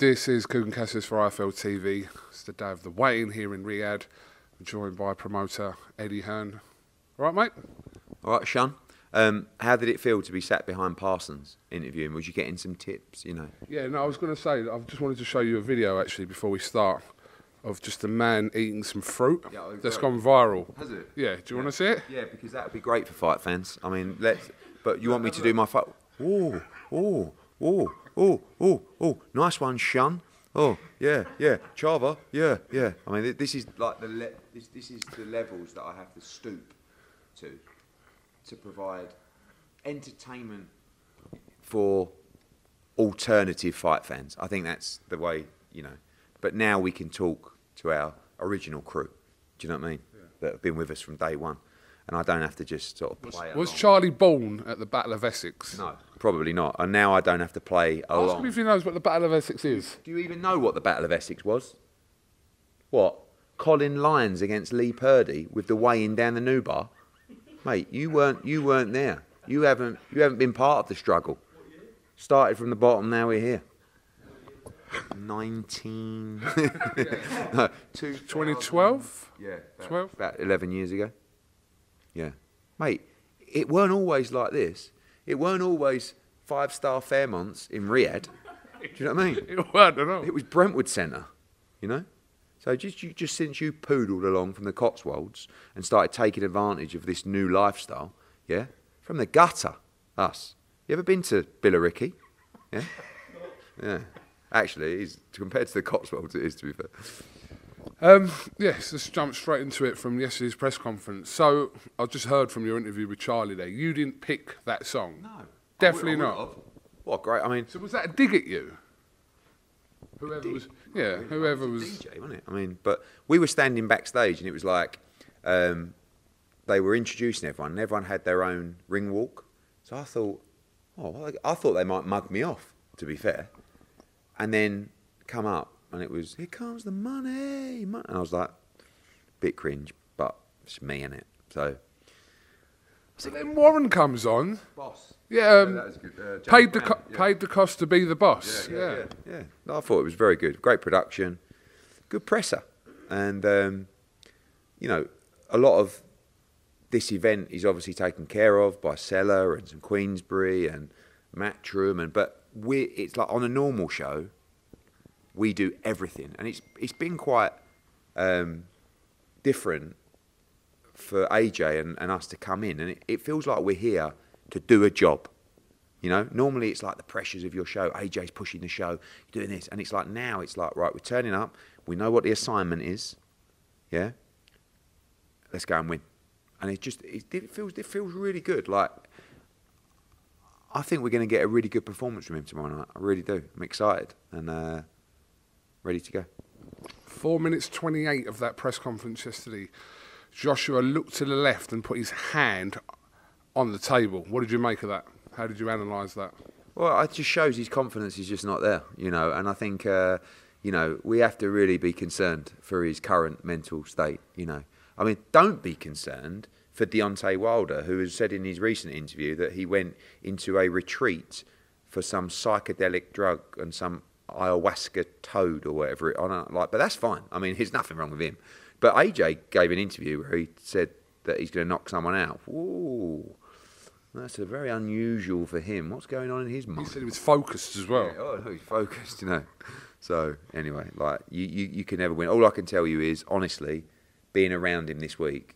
This is Kugan Cassius for IFL TV. It's the day of the weigh-in here in Riyadh. I'm joined by promoter Eddie Hearn. All right, mate? All right, Sean. Um, how did it feel to be sat behind Parsons interviewing? Was you getting some tips, you know? Yeah, no, I was going to say, I just wanted to show you a video actually before we start of just a man eating some fruit Yeah, that's great. gone viral. Has it? Yeah, do you want to see it? Yeah, because that would be great for fight fans. I mean, let's. But you want me to do my fight? Oh, oh, oh, oh, oh, oh! Nice one, Shun. Oh, yeah, yeah, Chava, yeah, yeah. I mean, this is like the le- this, this is the levels that I have to stoop to to provide entertainment for alternative fight fans. I think that's the way you know. But now we can talk to our original crew. Do you know what I mean? That have been with us from day one, and I don't have to just sort of play. Was along. Charlie born at the Battle of Essex? No, probably not. And now I don't have to play Ask him if he knows what the Battle of Essex is. Do you even know what the Battle of Essex was? What? Colin Lynes against Lee Purdy with the weighing down the new bar? Mate, you weren't you weren't there. You haven't you haven't been part of the struggle. Started from the bottom, now we're here. Nineteen no, 2012? Yeah, about, 12? about eleven years ago. Yeah. Mate, it weren't always like this. It weren't always five star Fairmonts in Riyadh. Do you know what I mean? It weren't at all. It was Brentwood Centre, you know. So just you, just since you poodled along from the Cotswolds and started taking advantage of this new lifestyle, yeah, from the gutter, us. You ever been to Billericay? Yeah, yeah. Actually, compared to the Cotswolds, it is to be fair. Um, yes, let's jump straight into it from yesterday's press conference. So, I just heard from your interview with Charlie there. You didn't pick that song. No, Definitely I would- I not. What great! I mean, So, was that a dig at you? Whoever was. Yeah, whoever was. DJ, wasn't it? I mean, but we were standing backstage, and it was like um, they were introducing everyone, and everyone had their own ring walk. So I thought, oh, well, I thought they might mug me off. To be fair, and then come up, and it was here comes the money, money. and I was like, bit cringe, but it's me in it. So, So then Warren comes on. boss, Yeah, um, that was good. Uh, James paid the Brown, co- yeah. paid the cost to be the boss. Yeah, yeah, yeah. No, I thought it was very good. Great production, good presser, and um, you know, a lot of this event is obviously taken care of by Sela and some Queensberry and Matchroom, and but we it's like on a normal show, we do everything, and it's it's been quite um, different for AJ and, and us to come in, and it, it feels like we're here to do a job. You know, normally it's like the pressures of your show. AJ's pushing the show, doing this, and it's like now it's like right, we're turning up. We know what the assignment is. Yeah. Let's go and win, and it just it, it feels it feels really good. Like I think we're going to get a really good performance from him tomorrow night. I really do. I'm excited and uh, ready to go. Four minutes 28 of that press conference yesterday. Joshua looked to the left and put his hand on the table. What did you make of that? How did you analyse that? Well, it just shows his confidence is just not there, you know. And I think, uh, you know, we have to really be concerned for his current mental state. You know, I mean, don't be concerned for Deontay Wilder, who has said in his recent interview that he went into a retreat for some psychedelic drug and some ayahuasca toad or whatever. It, I don't like, but that's fine. I mean, there's nothing wrong with him. But AJ gave an interview where he said that he's going to knock someone out. Ooh, that's a very unusual for him. What's going on in his mind? He said he was focused as well. Yeah, oh, he's focused, you know. So anyway, like you, you, you can never win. All I can tell you is, honestly, being around him this week,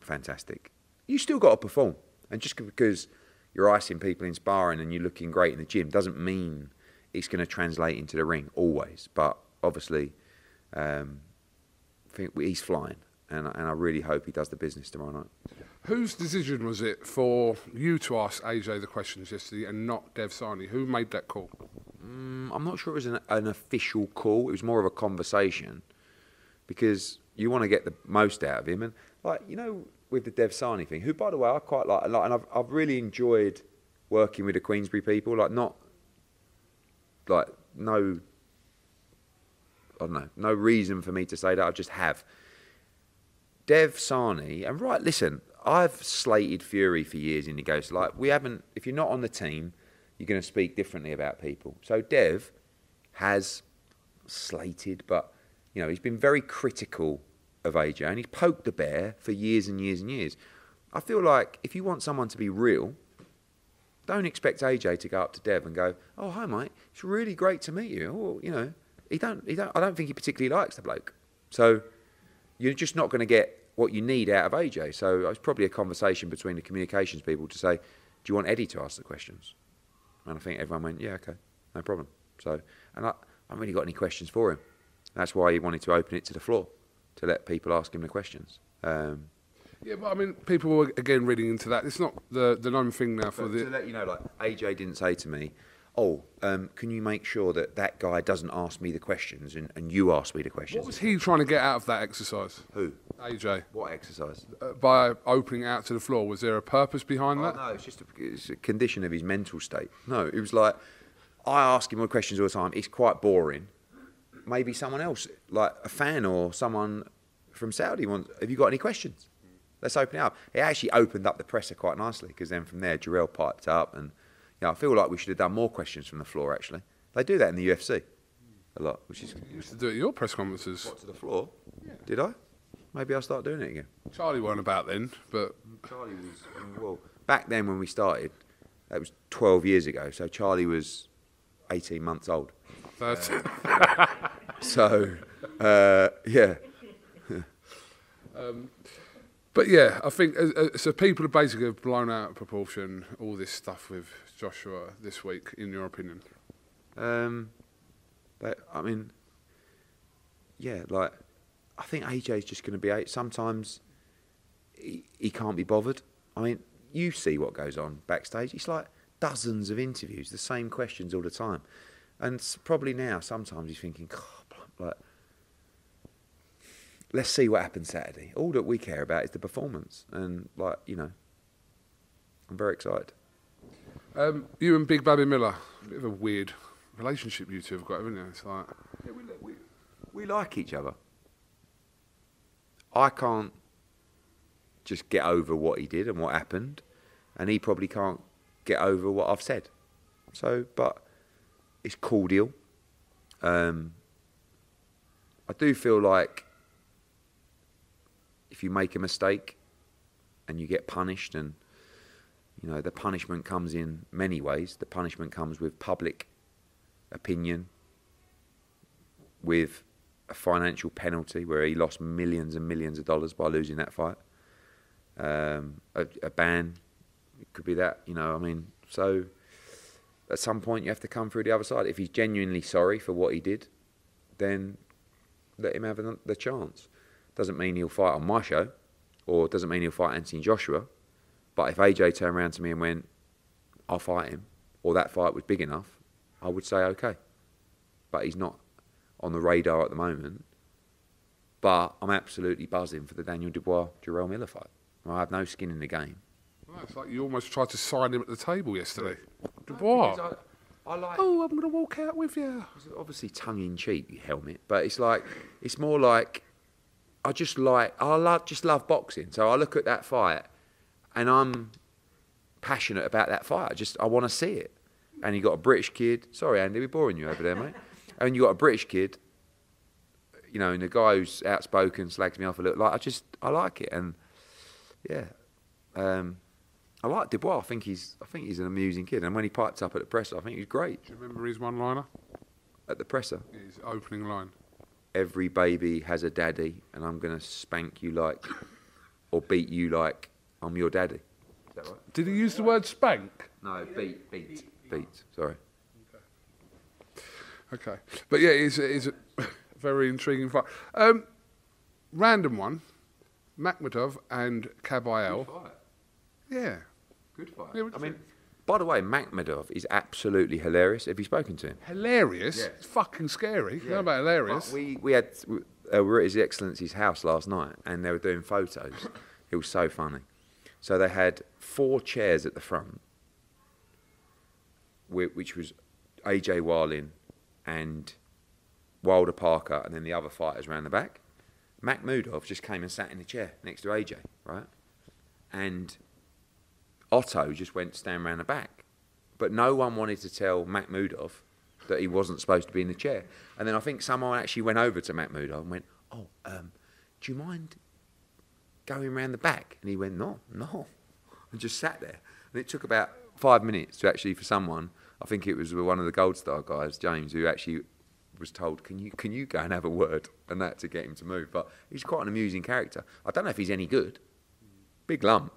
fantastic. You still got to perform, and just because you're icing people in sparring and you're looking great in the gym doesn't mean it's going to translate into the ring always. But obviously, um, I think he's flying, and and I really hope he does the business tomorrow night. Whose decision was it for you to ask AJ the questions yesterday and not Dev Sani? Who made that call? Mm, I'm not sure it was an, an official call. It was more of a conversation because you want to get the most out of him. And like you know, with the Dev Sani thing, who by the way I quite like, like and I've I've really enjoyed working with the Queensberry people. Like not like no. I don't know, no reason for me to say that. I just have. Dev Sani, and right, listen, I've slated Fury for years in the goes, like, we haven't, if you're not on the team, you're going to speak differently about people. So Dev has slated, but, you know, he's been very critical of AJ and he's poked the bear for years and years and years. I feel like if you want someone to be real, don't expect AJ to go up to Dev and go, "Oh, hi, mate. It's really great to meet you." Or you know, he don't. He don't. I don't think he particularly likes the bloke. So you're just not going to get what you need out of AJ. So it's probably a conversation between the communications people to say, "Do you want Eddie to ask the questions?" And I think everyone went, "Yeah, okay, no problem." So, and I, I haven't really got any questions for him. That's why he wanted to open it to the floor to let people ask him the questions. Um, Yeah, but I mean, people were again reading into that. It's not the the known thing now for But the. to let you know, like AJ didn't say to me, "Oh, um, can you make sure that that guy doesn't ask me the questions and, and you ask me the questions?" What was he trying to get out of that exercise? Who? AJ. What exercise? Uh, by opening out to the floor, was there a purpose behind Oh, that? no, it's just a, it's a condition of his mental state. No, it was like I ask him questions all the time. It's quite boring. Maybe someone else, like a fan or someone from Saudi, wants. Have you got any questions? Let's open it up. It actually opened up the presser quite nicely because then from there, Jarrell piped up, and you know, I feel like we should have done more questions from the floor. Actually, they do that in the UFC a lot, which is You used to do it at your press conferences. what to the floor. Did I? Maybe I'll start doing it again. Charlie weren't about then, but Charlie was well back then when we started. That was 12 years ago. So Charlie was 18 months old. that's, So uh, yeah, but yeah, I think uh, uh, so. People have basically blown out of proportion all this stuff with Joshua this week. In your opinion, um, but, I mean, yeah, like I think AJ's just going to be. a- Sometimes he, he can't be bothered. I mean, you see what goes on backstage. It's like dozens of interviews, the same questions all the time, and probably now sometimes he's thinking, like. Let's see what happens Saturday. All that we care about is the performance, and like you know, I'm very excited. um, you and Big Baby Miller, a bit of a weird relationship you two have got, haven't you? It's like Yeah, we, we, we like each other. I can't just get over what he did and what happened, and he probably can't get over what I've said. So, but it's cordial. Um, I do feel like if you make a mistake and you get punished, and you know the punishment comes in many ways. The punishment comes with public opinion, with a financial penalty where he lost millions and millions of dollars by losing that fight. Um, a, a ban, it could be that, you know, I mean, so at some point you have to come through the other side. If he's genuinely sorry for what he did, then let him have the chance. Doesn't mean he'll fight on my show, or doesn't mean he'll fight Anthony Joshua. But if AJ turned around to me and went, I'll fight him, or that fight was big enough, I would say okay. But he's not on the radar at the moment. But I'm absolutely buzzing for the Daniel Dubois Jarrell Miller fight. I have no skin in the game. well, it's like you almost tried to sign him at the table yesterday. Dubois. Because I like. Oh, I'm going to walk out with you. Obviously tongue in cheek you helmet, but it's like it's more like I just like I love just love boxing. So I look at that fight, and I'm passionate about that fight. I just I want to see it. And you got a British kid. Sorry, Andy, we're boring you over there, mate. And you got a British kid. You know, and the guy who's outspoken slags me off a little. Like I just I like it, and yeah, um, I like Dubois. I think he's I think he's an amusing kid. And when he piped up at the presser, I think he was great Do you remember his one-liner? at the presser. His opening line. Every baby has a daddy, and I'm gonna spank you like, or beat you like I'm your daddy. Is that right? Did he use the word spank? No, beat, beat, beat. Sorry. Okay, okay. but yeah, it's, it's a very intriguing fight. Um, random one: Makhmudov and Kabayel. Yeah, Good fight. Yeah, I mean? By the way, Makhmudov is absolutely hilarious. Have you spoken to him? hilarious. Yeah. It's fucking scary. Yeah. about hilarious? But we we had uh, we were at His Excellency's house last night, and they were doing photos. it was so funny. So they had four chairs at the front, which was AJ Wallin and Wilder Parker, and then the other fighters around the back. Makhmudov just came and sat in the chair next to AJ, right? And Otto just went stand around the back. But no one wanted to tell Makhmudov that he wasn't supposed to be in the chair. And then I think someone actually went over to Makhmudov and went, Oh, um, do you mind going round the back? And he went, No, no. And just sat there. And it took about five minutes to actually, for someone, I think it was one of the Gold Star guys, James, who actually was told, Can you, can you go and have a word? And that to get him to move. But he's quite an amusing character. I don't know if he's any good. Big lump.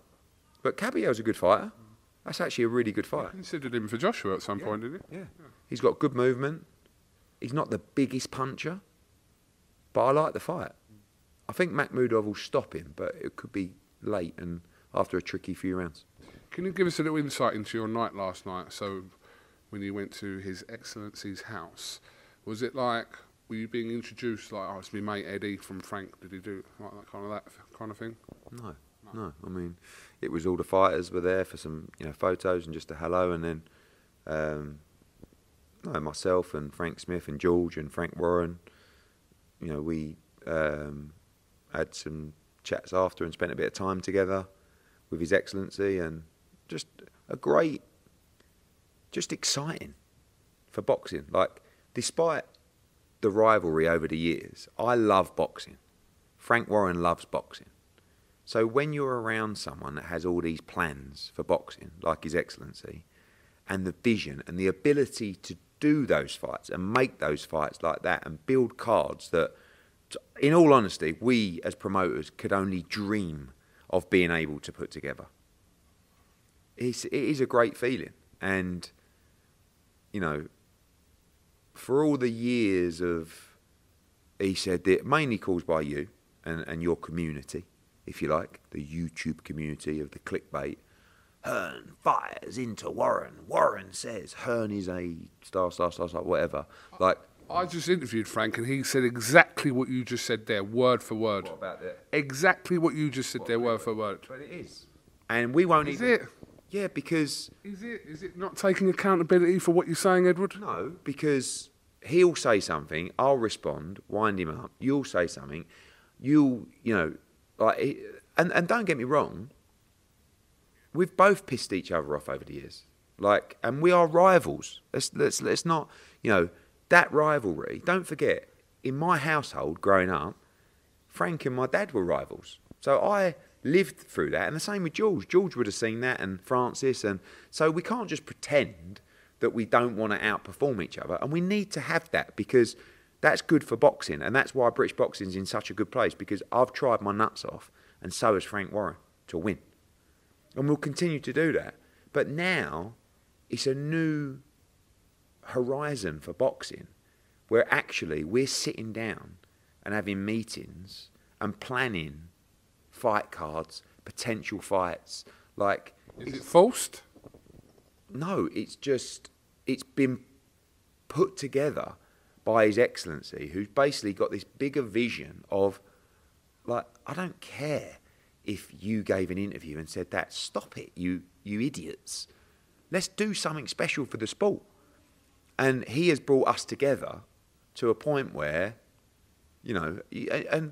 But Kabayel's a good fighter. That's actually a really good fighter. Considered him for Joshua at some point, didn't he? Yeah. He's got good movement. He's not the biggest puncher, but I like the fight. I think Makhmudov will stop him, but it could be late and after a tricky few rounds. Can you give us a little insight into your night last night? So, when you went to His Excellency's house, was it like were you being introduced like, oh, it's my mate Eddie from Frank? Did he do like that kind of that kind of thing? No, no. I mean, it was all the fighters were there for some, you know, photos and just a hello, and then, um, no, myself and Frank Smith and George and Frank Warren, you know, we um, had some chats after and spent a bit of time together with His Excellency, and just a great, just exciting for boxing. Like, despite the rivalry over the years, I love boxing. Frank Warren loves boxing. So when you're around someone that has all these plans for boxing, like His Excellency, and the vision and the ability to do those fights and make those fights like that and build cards that, in all honesty, we as promoters could only dream of being able to put together. It's, it is a great feeling. And, you know, for all the years of, he said that mainly caused by you and, and your community, if you like, the YouTube community of the clickbait. Hearn fires into Warren. Warren says Hearn is a star, star, star, star, whatever. Like, I just interviewed Frank, and he said exactly what you just said there, word for word. What about that? Exactly what you just said there, word for word. but it is. And we won't Is even. it? Yeah, because Is it? Is it not taking accountability for what you're saying, Edward? No, because he'll say something, I'll respond, wind him up. You'll say something, you'll, you know, like, and and don't get me wrong. We've both pissed each other off over the years, like, and we are rivals. Let's let's let's not, you know, that rivalry. Don't forget, in my household growing up, Frank and my dad were rivals. So I lived through that, and the same with George. George would have seen that, and Francis, and so we can't just pretend that we don't want to outperform each other, and we need to have that because that's good for boxing, and that's why British boxing's in such a good place because I've tried my nuts off, and so has Frank Warren to win, and we'll continue to do that. But now it's a new horizon for boxing where actually we're sitting down and having meetings and planning fight cards, potential fights. Like, Is it forced? no, it's just, it's been put together by His Excellency, who's basically got this bigger vision of, like, I don't care if you gave an interview and said that. Stop it, you, you idiots. Let's do something special for the sport. and he has brought us together to a point where, you know, and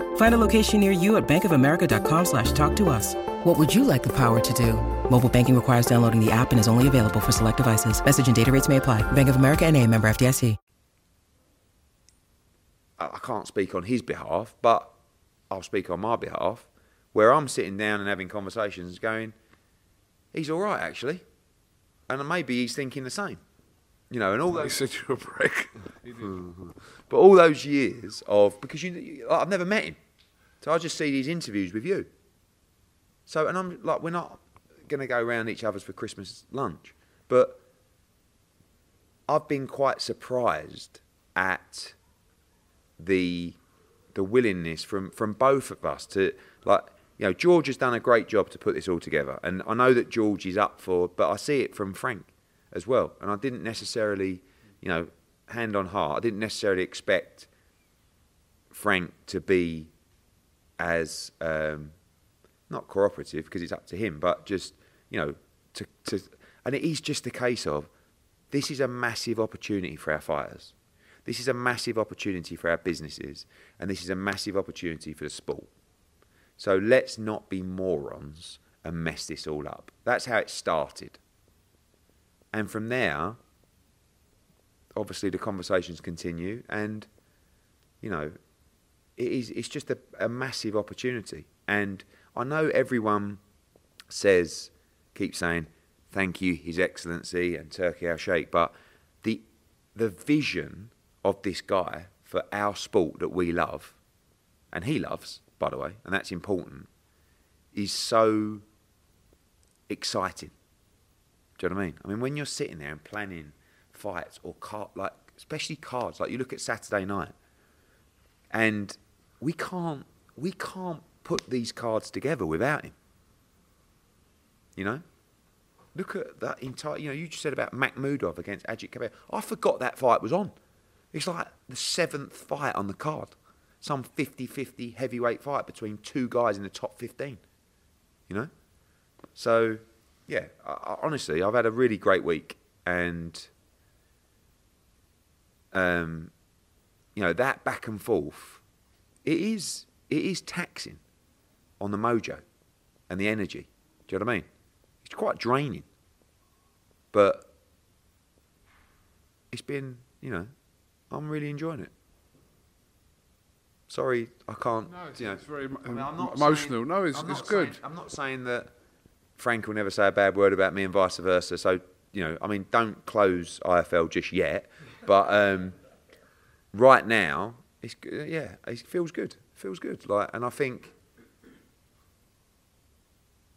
Find a location near you at bankofamerica.com slash talk to us. What would you like the power to do? Mobile banking requires downloading the app and is only available for select devices. Message and data rates may apply. Bank of America and a member FDIC. I I can't speak on his behalf, but I'll speak on my behalf, where I'm sitting down and having conversations going, he's all right, actually. And maybe he's thinking the same. You know, and all He those, said you were a prick. but all those years of, because you, I've never met him. So I just see these interviews with you. So, and I'm like, we're not going to go around each other's for Christmas lunch. But I've been quite surprised at the the willingness from from both of us to like you know George has done a great job to put this all together and I know that George is up for but I see it from Frank as well and I didn't necessarily you know hand on heart I didn't necessarily expect Frank to be as um, not cooperative because it's up to him but just you know to to and it is just a case of this is a massive opportunity for our fighters this is a massive opportunity for our businesses, and this is a massive opportunity for the sport. So let's not be morons and mess this all up. That's how it started. And from there, obviously the conversations continue, and you know, it is it's just a, a massive opportunity. And I know everyone says, keep saying, thank you, His Excellency and Turki Al Sheikh, but the the vision of this guy for our sport that we love, and he loves, by the way, and that's important, is so exciting. Do you know what I mean? I mean, when you're sitting there and planning fights or card, like especially cards, like you look at Saturday night, and we can't we can't put these cards together without him. You know, look at that entire. You know, you just said about Makhmudov against Agit Kabayel. I forgot that fight was on. It's like the seventh fight on the card. Some 50-50 heavyweight fight between two guys in the top 15. You know? So, yeah, I, I, honestly, I've had a really great week. And, um, you know, that back and forth, it is, it is taxing on the mojo and the energy. Do you know what I mean? It's quite draining. But it's been, you know, I'm really enjoying it. Sorry, I can't. No, it's, you know, it's very I mean, I'm not emotional. saying- no, it's, I'm it's good. saying- I'm not saying that Frank will never say a bad word about me and vice versa. So you know, I mean, don't close IFL just yet. But um, right now, it's yeah, it feels good. Feels good. Like, and I think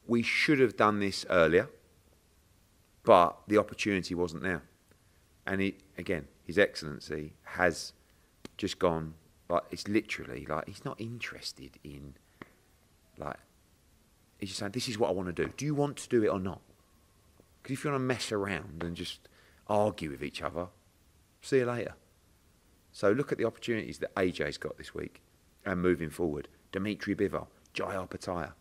we should have done this earlier, but the opportunity wasn't there. And he, again, His Excellency has just gone like it's literally like he's not interested in like he's just saying this is what I want to do. Do you want to do it or not? Because if you want to mess around and just argue with each other, see you later. So look at the opportunities that AJ's got this week and moving forward. Dimitri Bivol, Jai Opetaia.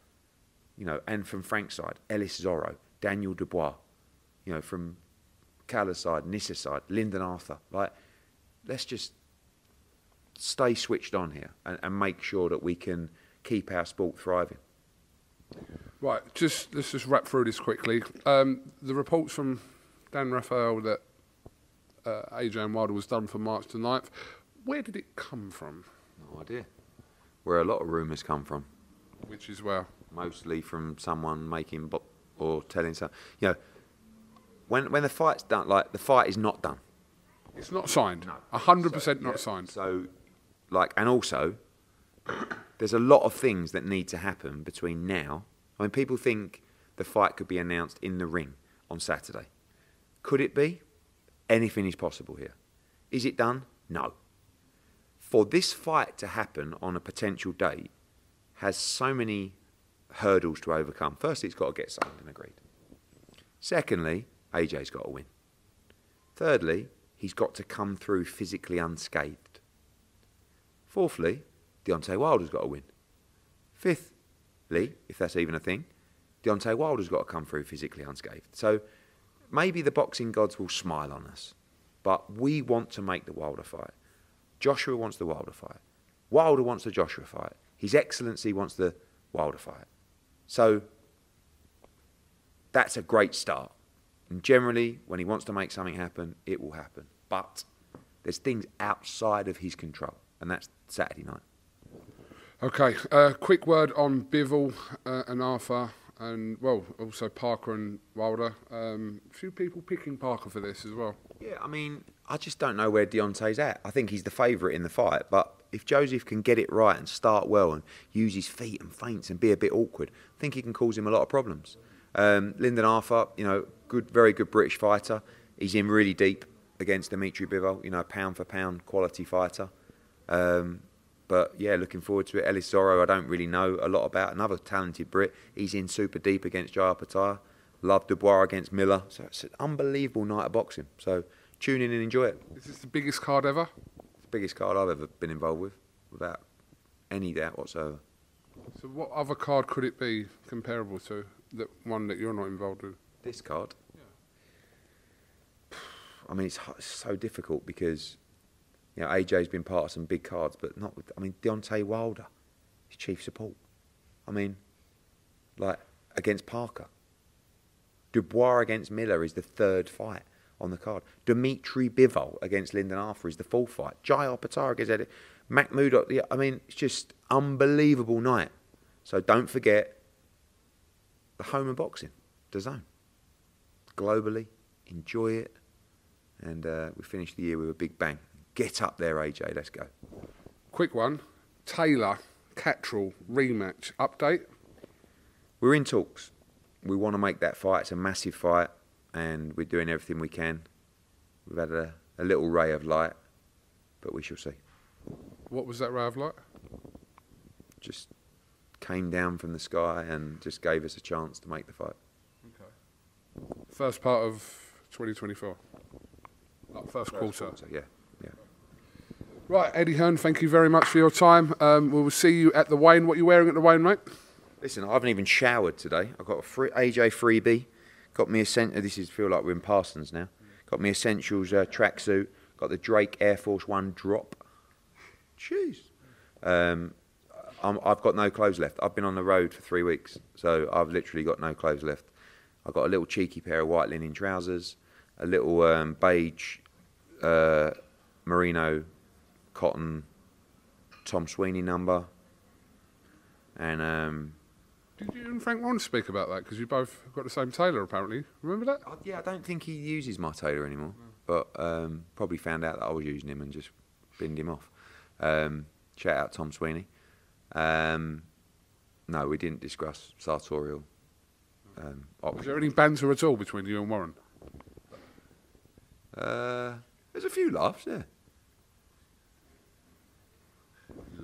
you know, and from Frank's side, Ellis Zorro, Daniel Dubois, you know, from Kalle's side, Nisse's side, Lyndon Arthur. Like, let's just stay switched on here and, and make sure that we can keep our sport thriving. Right, just let's just wrap through this quickly. Um, the reports from Dan Rafael that uh, and Wilder was done for March the 9th. Where did it come from? No idea. Where a lot of rumours come from, Which is where? mostly from someone making bo- or telling some. You know, when when the fight's done, like the fight is not done. It's not signed. A hundred percent not Yeah. signed. So, like, and also, there's a lot of things that need to happen between now. I mean, people think the fight could be announced in the ring on Saturday. Could it be? Anything is possible here. Is it done? No. For this fight to happen on a potential date, has so many hurdles to overcome. Firstly, it's got to get signed and agreed. Secondly, AJ's got to win. Thirdly, he's got to come through physically unscathed. Fourthly, Deontay Wilder's got to win. Fifthly, if that's even a thing, Deontay Wilder's got to come through physically unscathed. So maybe the boxing gods will smile on us, but we want to make the Wilder fight. Joshua wants the Wilder fight. Wilder wants the Joshua fight. His Excellency wants the Wilder fight. So that's a great start. And generally, when he wants to make something happen, it will happen. But there's things outside of his control, and that's Saturday night. Okay, uh, quick word on Bivol uh, and Arthur, and well, also Parker and Wilder. Um, a few people picking Parker for this as well. Yeah, I mean, I just don't know where Deontay's at. I think he's the favourite in the fight, but if Joseph can get it right and start well and use his feet and feints and be a bit awkward, I think he can cause him a lot of problems. Um, Lyndon Arthur, you know, good, very good British fighter. He's in really deep against Dimitri Bivol, you know, pound for pound quality fighter. Um, but yeah, looking forward to it. Ellis Zorro, I don't really know a lot about. Another talented Brit. He's in super deep against Jai Opetaia. Love Dubois against Miller. So it's an unbelievable night of boxing. So tune in and enjoy it. Is this the biggest card ever? It's the biggest card I've ever been involved with, without any doubt whatsoever. So, what other card could it be comparable to that one that you're not involved with? This card. I mean, it's h- so difficult because you know AJ's been part of some big cards, but not with. I mean, Deontay Wilder, his chief support. I mean, like against Parker. Dubois against Miller is the third fight on the card. Dimitri Bivol against Lyndon Arthur is the fourth fight. Jai Opetaia against Eddie. Mahmoud. I mean, it's just unbelievable night. So don't forget the home of boxing, the zone. Globally, enjoy it, and uh, we finish the year with a big bang. Get up there, AJ. Let's go. Quick one. Taylor, Catterall rematch update. We're in talks. We want to make that fight. It's a massive fight, and we're doing everything we can. We've had a, a little ray of light, but we shall see. What was that ray of light? Just came down from the sky and just gave us a chance to make the fight. Okay. First part of 2024. Like first quarter. So yeah, yeah. Right, Eddie Hearn, thank you very much for your time. Um, we will see you at the Wayne. What are you wearing at the Wayne, mate? Listen, I haven't even showered today. I've got a free, AJ freebie. Got me essential. This is feel like we're in Parsons now. Got me essentials uh, tracksuit. Got the Drake Air Force One drop. Jeez. Um, I'm, I've got no clothes left. I've been on the road for three weeks, so I've literally got no clothes left. I've got a little cheeky pair of white linen trousers, a little um, beige uh, merino cotton Thom Sweeney number, and um, Did you and Frank to speak about that? Because you both got the same tailor, apparently. Remember that? I- yeah, I don't think he uses my tailor anymore, but um, probably found out that I was using him and just binned him off. Um, shout out Thom Sweeney. Um, no, we didn't discuss sartorial um, Was there any banter at all between you and Warren? Uh, there's a few laughs, yeah.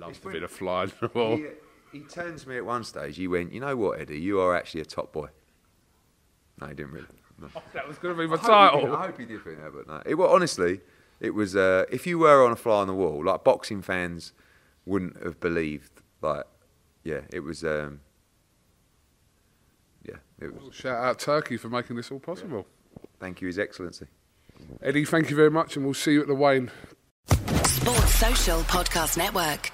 Loves a bit of fly in the wall. He, he turns to me at one stage. He went, "You know what, Eddie? You are actually a top boy." No, he didn't really. No. That was going to be my I hope title. I hope he did think that, but no. It, well, honestly, it was. Uh, if you were on a fly on the wall, like boxing fans wouldn't have believed. Like, yeah, it was. Um, It was, Shout out Turki for making this all possible. thank you, His Excellency. Eddie, thank you very much, and we'll see you at the Wayne. Sports Social Podcast Network.